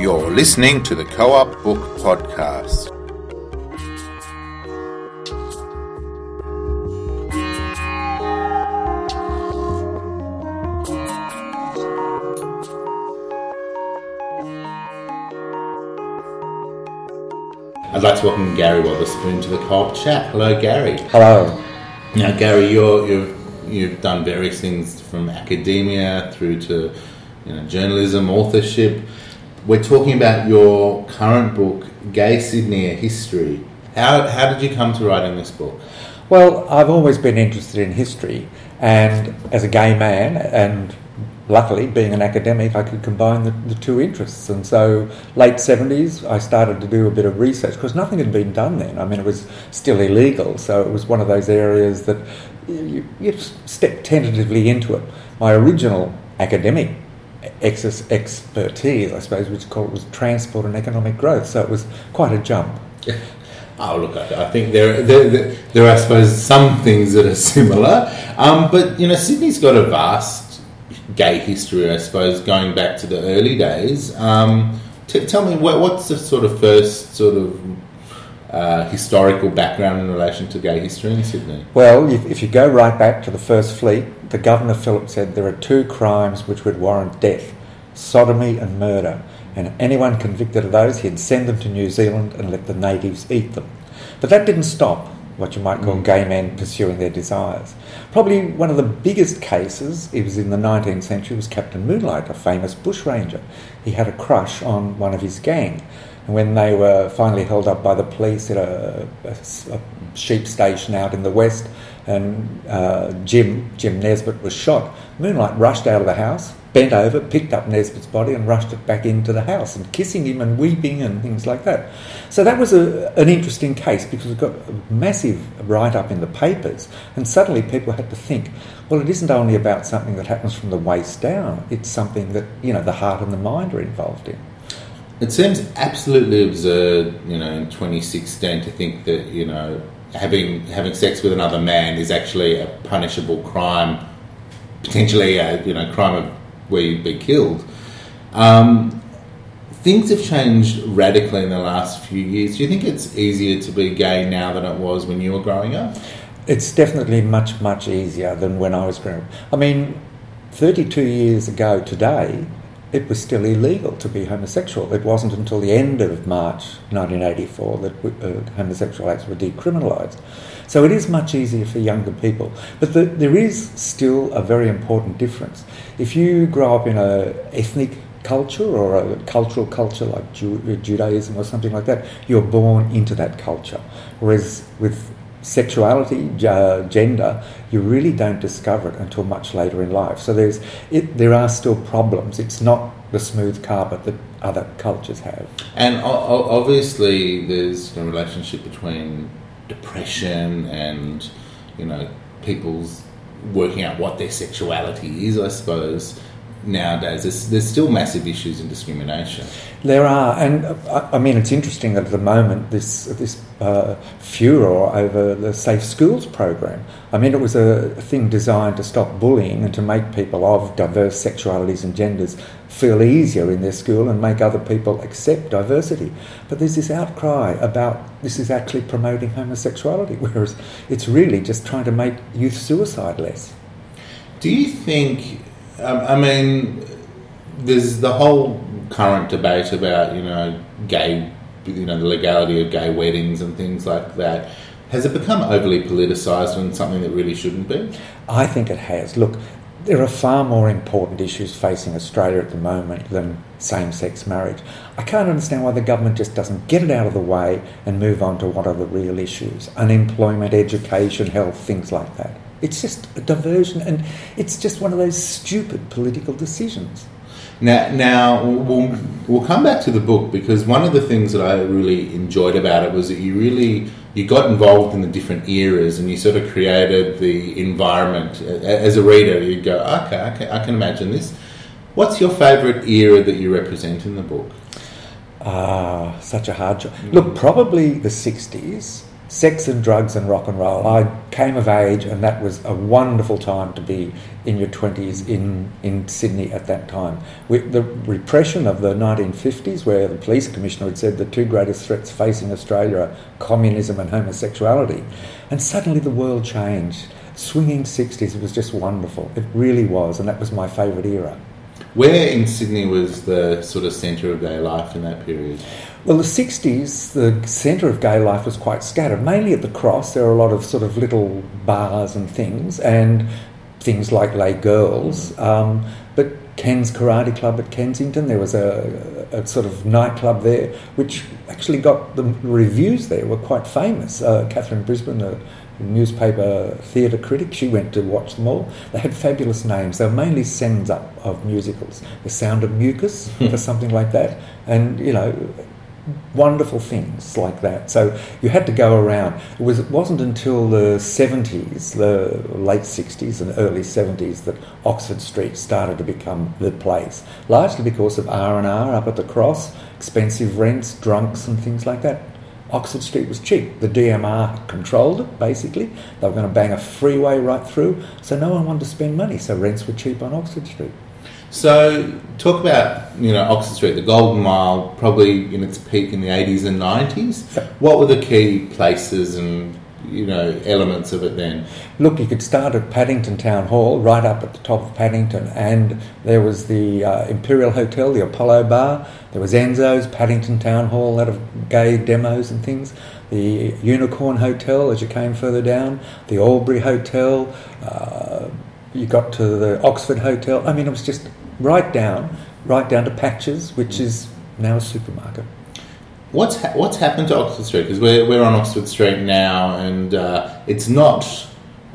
You're listening to the Co op Book Podcast. I'd like to welcome Garry Wotherspoon to the Co-op Chat. Hello, Garry. Hello. Now, Garry, you're, you've you've done various things from academia through to you know journalism, authorship. We're talking about your current book, Gay Sydney: A History. How how did you come to writing this book? Well, I've always been interested in history, and as a gay man, and luckily being an academic, I could combine the, the two interests. And so, late 70s, I started to do a bit of research because nothing had been done then. I mean, it was still illegal, so it was one of those areas that you, you step tentatively into it. My original academic ex- expertise, I suppose, which called was transport and economic growth. So it was quite a jump. Oh, look, I, I think there, there, there, there are, I suppose, some things that are similar. Um, but, you know, Sydney's got a vast gay history, I suppose, going back to the early days. Um, t- tell me, what, what's the sort of first sort of uh, historical background in relation to gay history in Sydney? Well, if, if you go right back to the First Fleet, the Governor Phillip said there are two crimes which would warrant death sodomy and murder. And anyone convicted of those, he'd send them to New Zealand and let the natives eat them. But that didn't stop what you might call Mm. gay men pursuing their desires. Probably one of the biggest cases, it was in the 19th century, was Captain Moonlight, a famous bushranger. He had a crush on one of his gang. And when they were finally held up by the police at a sheep station out in the west, and uh, Jim, Jim Nesbitt, was shot, Moonlight rushed out of the house, bent over, picked up Nesbitt's body, and rushed it back into the house, and kissing him and weeping and things like that. So that was a, an interesting case because it got a massive write up in the papers, and suddenly people had to think, well, it isn't only about something that happens from the waist down, it's something that, you know, the heart and the mind are involved in. It seems absolutely absurd, you know, in 2016 to think that, you know, having having sex with another man is actually a punishable crime, potentially a, you know, crime of where you'd be killed. Um, things have changed radically in the last few years. Do you think it's easier to be gay now than it was when you were growing up? It's definitely much, much easier than when I was growing up. I mean, 32 years ago today, it was still illegal to be homosexual. It wasn't until the end of March 1984 that uh, homosexual acts were decriminalised. So it is much easier for younger people. But the, there is still a very important difference. If you grow up in a ethnic culture or a cultural culture like Ju- Judaism or something like that, you're born into that culture. Whereas with sexuality, uh, gender, you really don't discover it until much later in life. So there's it, there are still problems. It's not the smooth carpet that other cultures have. And obviously, there's a relationship between depression and, you know, people's working out what their sexuality is, I suppose. Nowadays, there's, there's still massive issues in discrimination. There are, and uh, I I mean, it's interesting that at the moment this this uh, furor over the Safe Schools program. I mean, it was a thing designed to stop bullying and to make people of diverse sexualities and genders feel easier in their school and make other people accept diversity. But there's this outcry about this is actually promoting homosexuality, whereas it's really just trying to make youth suicide less. Do you think? Um, I mean, there's the whole current debate about you know gay, you know the legality of gay weddings and things like that. Has it become overly politicised and something that really shouldn't be? I think it has. Look, there are far more important issues facing Australia at the moment than same sex marriage. I can't understand why the government just doesn't get it out of the way and move on to what are the real issues unemployment, education, health, things like that. It's just a diversion and it's just one of those stupid political decisions. Now, now we'll, we'll come back to the book because one of the things that I really enjoyed about it was that you really you got involved in the different eras and you sort of created the environment. As a reader, you go, okay, I can, I can imagine this. What's your favourite era that you represent in the book? Ah, such a hard job. Look, probably the 60s sex and drugs and rock and roll. I came of age, and that was a wonderful time to be in your 20s in, in Sydney at that time. With the repression of the 1950s, where the police commissioner had said the two greatest threats facing Australia are communism and homosexuality. And suddenly the world changed. Swinging 60s was just wonderful. It really was, and that was my favourite era. Where in Sydney was the sort of centre of gay life in that period? Well, the 60s, the centre of gay life was quite scattered, mainly at the Cross. There were a lot of sort of little bars and things, and things like Les Girls. Um, but Ken's Karate Club at Kensington, there was a, a, sort of nightclub there, which actually got the reviews there were quite famous. Uh, Katharine Brisbane, newspaper theatre critic, she went to watch them all. They had fabulous names. They were mainly sends up of musicals. The Sound of Mucus, hmm. or something like that. And, you know, wonderful things like that. So you had to go around. It, was, it wasn't until the 70s, the late 60s and early 70s, that Oxford Street started to become the place, largely because of R&R up at the Cross, expensive rents, drunks and things like that. Oxford Street was cheap. The DMR controlled it, basically. They were going to bang a freeway right through, so no one wanted to spend money, so rents were cheap on Oxford Street. So, talk about you know Oxford Street, the Golden Mile, probably in its peak in the eighties and nineties. What were the key places and you know elements of it then? Look, you could start at Paddington Town Hall, right up at the top of Paddington, and there was the uh, Imperial Hotel, the Apollo Bar. There was Enzo's, Paddington Town Hall, a lot of gay demos and things. The Unicorn Hotel, as you came further down, the Albury Hotel. Uh, you got to the Oxford Hotel. I mean, it was just right down, right down to Patches, which is now a supermarket. What's ha- what's happened to Oxford Street? Because we're we're on Oxford Street now, and uh, it's not.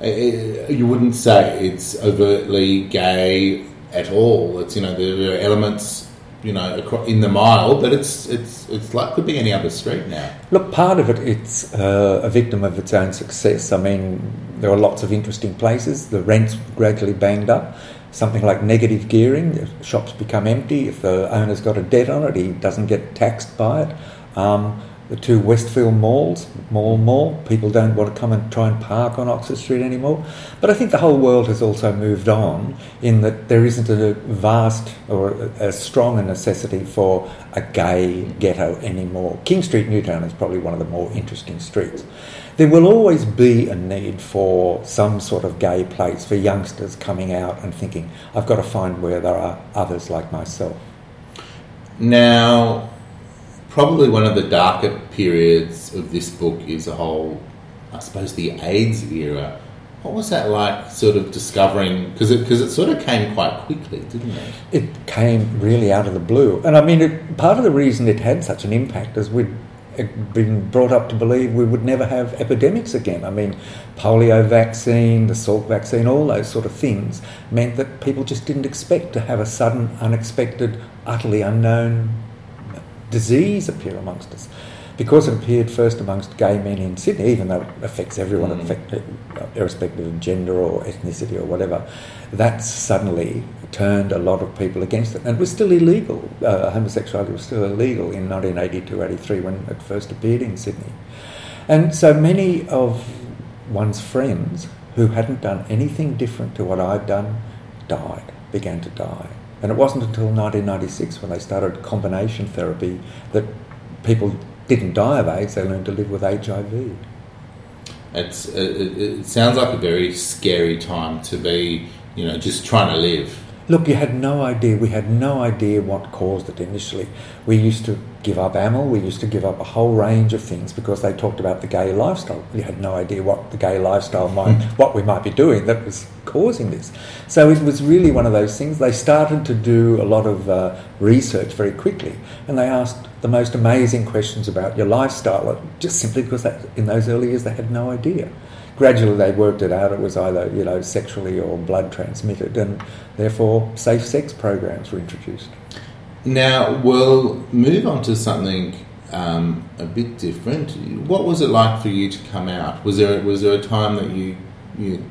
It, you wouldn't say it's overtly gay at all. It's you know there are elements you know in the mile, but it's it's it's like could be any other street now. Look, part of it it's uh, a victim of its own success. I mean, there are lots of interesting places. The rents gradually banged up something like negative gearing. shops become empty. If the owner's got a debt on it, he doesn't get taxed by it. Um, the two Westfield malls, Mall Mall, people don't want to come and try and park on Oxford Street anymore. But I think the whole world has also moved on in that there isn't a vast or a strong a necessity for a gay ghetto anymore. King Street, Newtown is probably one of the more interesting streets. There will always be a need for some sort of gay place for youngsters coming out and thinking, I've got to find where there are others like myself. Now, probably one of the darker periods of this book is a whole, I suppose, the AIDS era. What was that like, sort of discovering? Because it, cause it sort of came quite quickly, didn't it? It came really out of the blue. And I mean, it, part of the reason it had such an impact is we'd been brought up to believe we would never have epidemics again. I mean, polio vaccine, the Salk vaccine, all those sort of things meant that people just didn't expect to have a sudden, unexpected, utterly unknown disease appear amongst us. Because it appeared first amongst gay men in Sydney, even though it affects everyone, mm. affect, irrespective of gender or ethnicity or whatever, that suddenly turned a lot of people against it. And it was still illegal. Uh, homosexuality was still illegal in 1982 83 when it first appeared in Sydney. And so many of one's friends who hadn't done anything different to what I'd done died, began to die. And it wasn't until 1996 when they started combination therapy that people didn't die of AIDS, they learned to live with HIV. It's, it, it sounds like a very scary time to be, you know, just trying to live Look, you had no idea. We had no idea what caused it initially. We used to give up amyl. We used to give up a whole range of things because they talked about the gay lifestyle. We had no idea what the gay lifestyle might, hmm. what we might be doing that was causing this. So it was really one of those things. They started to do a lot of uh, research very quickly, and they asked the most amazing questions about your lifestyle, just simply because they, in those early years they had no idea gradually they worked it out. It was either you know sexually or blood transmitted, and therefore safe sex programs were introduced. Now we'll move on to something um, a bit different. What was it like for you to come out? Was there was there a time that you you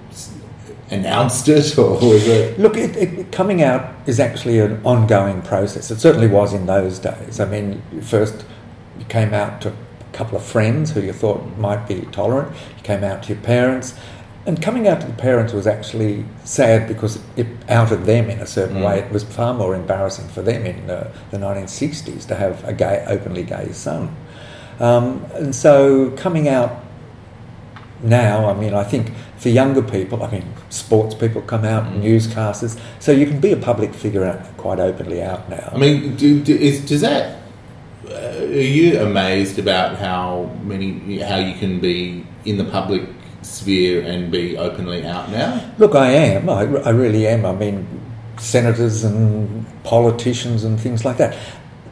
announced it, or was it? Look, it, it, coming out is actually an ongoing process. It certainly was in those days. I mean, first you came out to couple of friends who you thought might be tolerant. You came out to your parents. And coming out to the parents was actually sad because it outed them in a certain Mm. way. It was far more embarrassing for them in uh, the 1960s to have a gay, openly gay son. Um, and so coming out now, I mean, I think for younger people, I mean, sports people come out, Mm. newscasters, so you can be a public figure out, quite openly out now. I mean, do, do, is, does that? Are you amazed about how many how you can be in the public sphere and be openly out now? Look, I am. I, I really am. I mean, senators and politicians and things like that.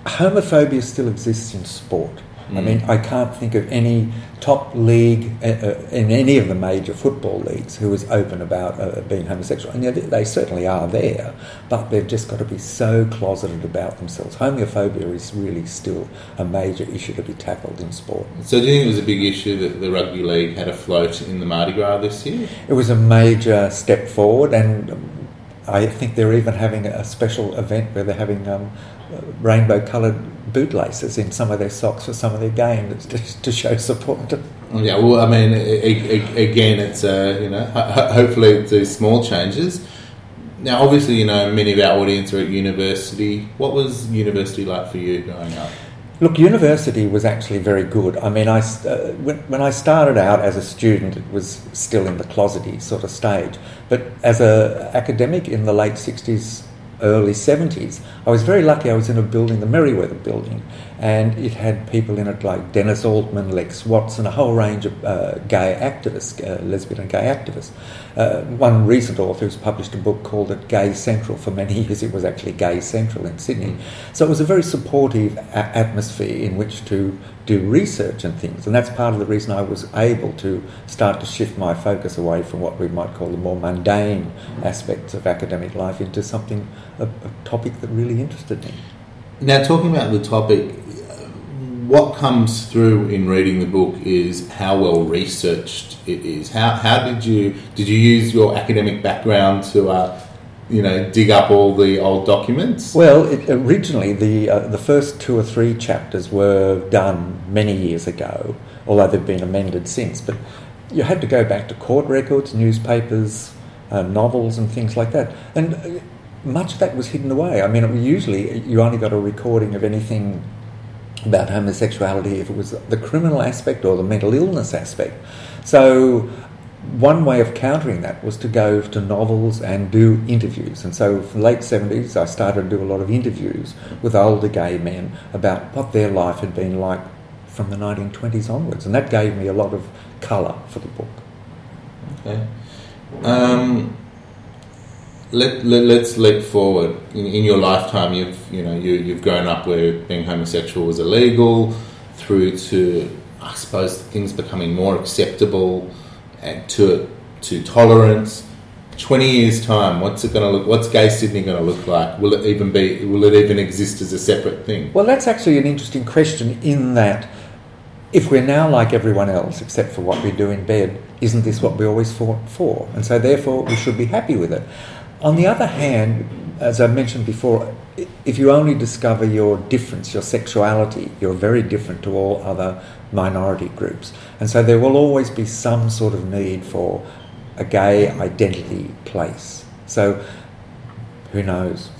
Homophobia still exists in sport. I Mm. mean, I can't think of any top league uh, uh, in any of the major football leagues who is open about uh, being homosexual. And they, they certainly are there, but they've just got to be so closeted about themselves. Homophobia is really still a major issue to be tackled in sport. So, do you think it was a big issue that the rugby league had a float in the Mardi Gras this year? It was a major step forward, and I think they're even having a special event where they're having um, rainbow coloured bootlaces in some of their socks for some of their games to, to show support. Yeah, well, I mean, again, it's uh, you know, ho- ho- hopefully it's these small changes. Now, obviously, you know, many of our audience are at university. What was university like for you growing up? Look, university was actually very good. I mean, I, uh, when, when I started out as a student, it was still in the closety sort of stage. But as an academic in the late 60s, early 70s, I was very lucky. I was in a building, the Merewether building, and it had people in it like Dennis Altman, Lex Watson, a whole range of uh, gay activists, uh, lesbian and gay activists. Uh, one recent author who's published a book called it Gay Central. For many years, it was actually Gay Central in Sydney. So it was a very supportive a- atmosphere in which to do research and things. And that's part of the reason I was able to start to shift my focus away from what we might call the more mundane aspects of academic life into something, a, a topic that really interested me. Now, talking about the topic, what comes through in reading the book is how well researched it is. How, how did you did you use your academic background to uh, you know dig up all the old documents? Well, it, originally the uh, the first two or three chapters were done many years ago, although they've been amended since. But you had to go back to court records, newspapers, uh, novels, and things like that, and uh, much of that was hidden away. I mean, usually you only got a recording of anything about homosexuality if it was the criminal aspect or the mental illness aspect. So one way of countering that was to go to novels and do interviews. And so, the late 70s, I started to do a lot of interviews with older gay men about what their life had been like from the 1920s onwards. And that gave me a lot of colour for the book. Okay. Um, let, let, let's leap forward. In, in your lifetime, you've you know you, you've grown up where being homosexual was illegal, through to I suppose things becoming more acceptable, and to to tolerance. Twenty years time, what's it going to look? What's gay Sydney going to look like? Will it even be? Will it even exist as a separate thing? Well, that's actually an interesting question in that if we're now like everyone else, except for what we do in bed, isn't this what we always fought for? And so, therefore, we should be happy with it. On the other hand, as I mentioned before, if you only discover your difference, your sexuality, you're very different to all other minority groups. And so, there will always be some sort of need for a gay identity place. So, who knows?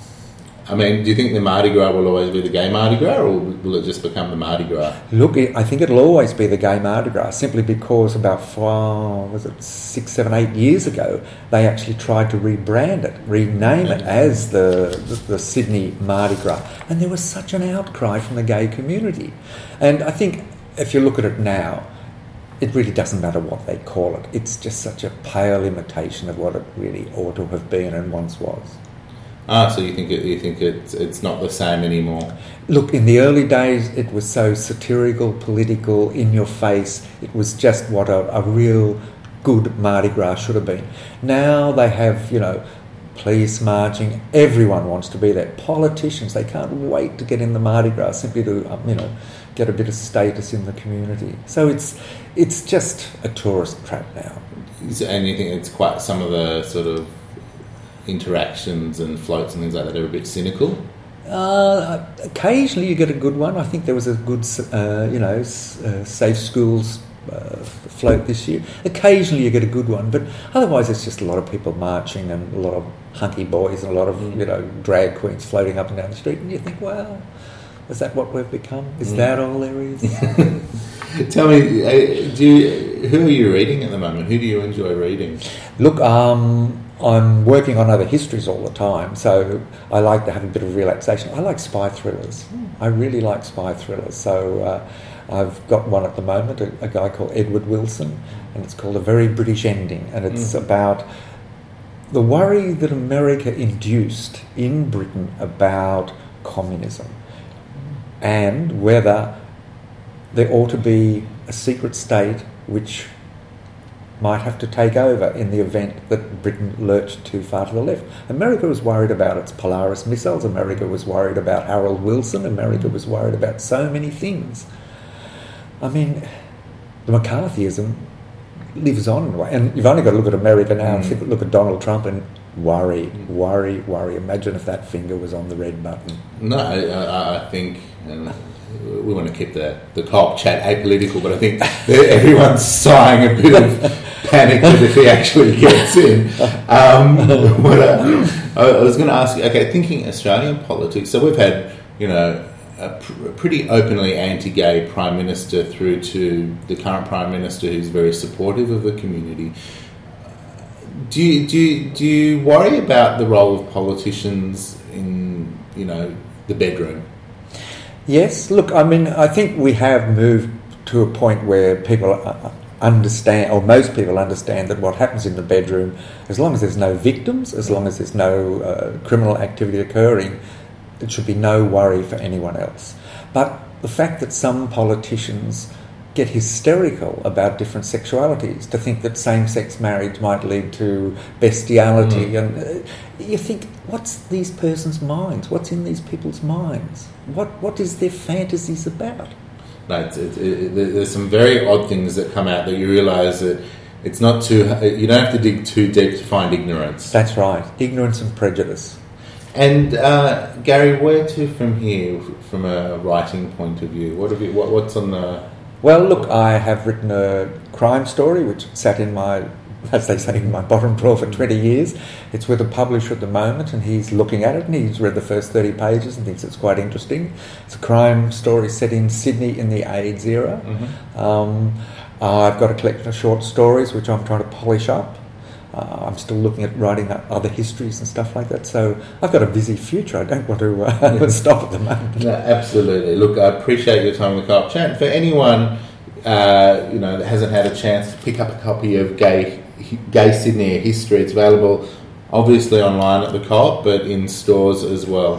I mean, do you think the Mardi Gras will always be the gay Mardi Gras, or will it just become the Mardi Gras? Look, I think it'll always be the gay Mardi Gras, simply because about four, was it six, seven, eight years ago, they actually tried to rebrand it, rename it as the, the, the Sydney Mardi Gras. And there was such an outcry from the gay community. And I think if you look at it now, it really doesn't matter what they call it. It's just such a pale imitation of what it really ought to have been and once was. Ah, so you think it, you think it's it's not the same anymore? Look, in the early days, it was so satirical, political, in your face. It was just what a, a real good Mardi Gras should have been. Now they have, you know, police marching. Everyone wants to be there. Politicians, they can't wait to get in the Mardi Gras simply to, um, you know, get a bit of status in the community. So it's it's just a tourist trap now. Is- And you think it's quite some of the sort of interactions and floats and things like that are a bit cynical? Uh, occasionally you get a good one. I think there was a good, uh, you know, uh, safe schools uh, float this year. Occasionally you get a good one, but otherwise it's just a lot of people marching and a lot of hunky boys and a lot of Mm. you know drag queens floating up and down the street, and you think, well, is that what we've become? Is Mm. that all there is? Tell me, uh, do you, who are you reading at the moment? Who do you enjoy reading? Look, um, I'm working on other histories all the time, so I like to have a bit of relaxation. I like spy thrillers. I really like spy thrillers. So uh, I've got one at the moment, a, a guy called Edward Wilson, and it's called A Very British Ending, and it's Mhm. about the worry that America induced in Britain about communism and whether there ought to be a secret state which might have to take over in the event that Britain lurched too far to the left. America was worried about its Polaris missiles, America was worried about Harold Wilson, America was worried about so many things. I mean, the McCarthyism lives on, in a way. and you've only got to look at America now and Mm. think, look at Donald Trump and worry, worry, worry. Imagine if that finger was on the red button. No, I, I, I think, and we want to keep the, the co-op chat apolitical, but I think everyone's sighing a bit of panic that if he actually gets in. Um, what I, I was going to ask you, okay, thinking Australian politics, so we've had, you know, a, pr- pretty openly anti-gay prime minister through to the current prime minister who's very supportive of the community. Do you, do you, do you worry about the role of politicians in, you know, the bedroom? Yes, look, I mean, I think we have moved to a point where people uh, understand, or most people understand, that what happens in the bedroom, as long as there's no victims, as long as there's no uh, criminal activity occurring, it should be no worry for anyone else. But the fact that some politicians get hysterical about different sexualities, to think that same sex marriage might lead to bestiality, and uh, you think, what's these persons' minds? What's in these people's minds? What, what is their fantasies about? No, it's, it, it, there- there's some very odd things that come out that you realise that it's not too. You don't have to dig too deep to find ignorance. That's right, ignorance and prejudice. And uh, Garry, where to from here, from a writing point of view? What have you? What, what's on the? Well, look, I have written a crime story which sat in my, as they say, in my bottom drawer for 20 years. It's with a publisher at the moment, and he's looking at it and he's read the first 30 pages and thinks it's quite interesting. It's a crime story set in Sydney in the AIDS era. Um, I've got a collection of short stories which I'm trying to polish up. Uh, I'm still looking at writing other histories and stuff like that. So I've got a busy future. I don't want to uh, stop at the moment. No, absolutely. Look, I appreciate your time with Co-op Chat. For anyone, uh, you know, that hasn't had a chance to pick up a copy of Gay Gay Sydney: History, it's available obviously online at the Co-op, but in stores as well.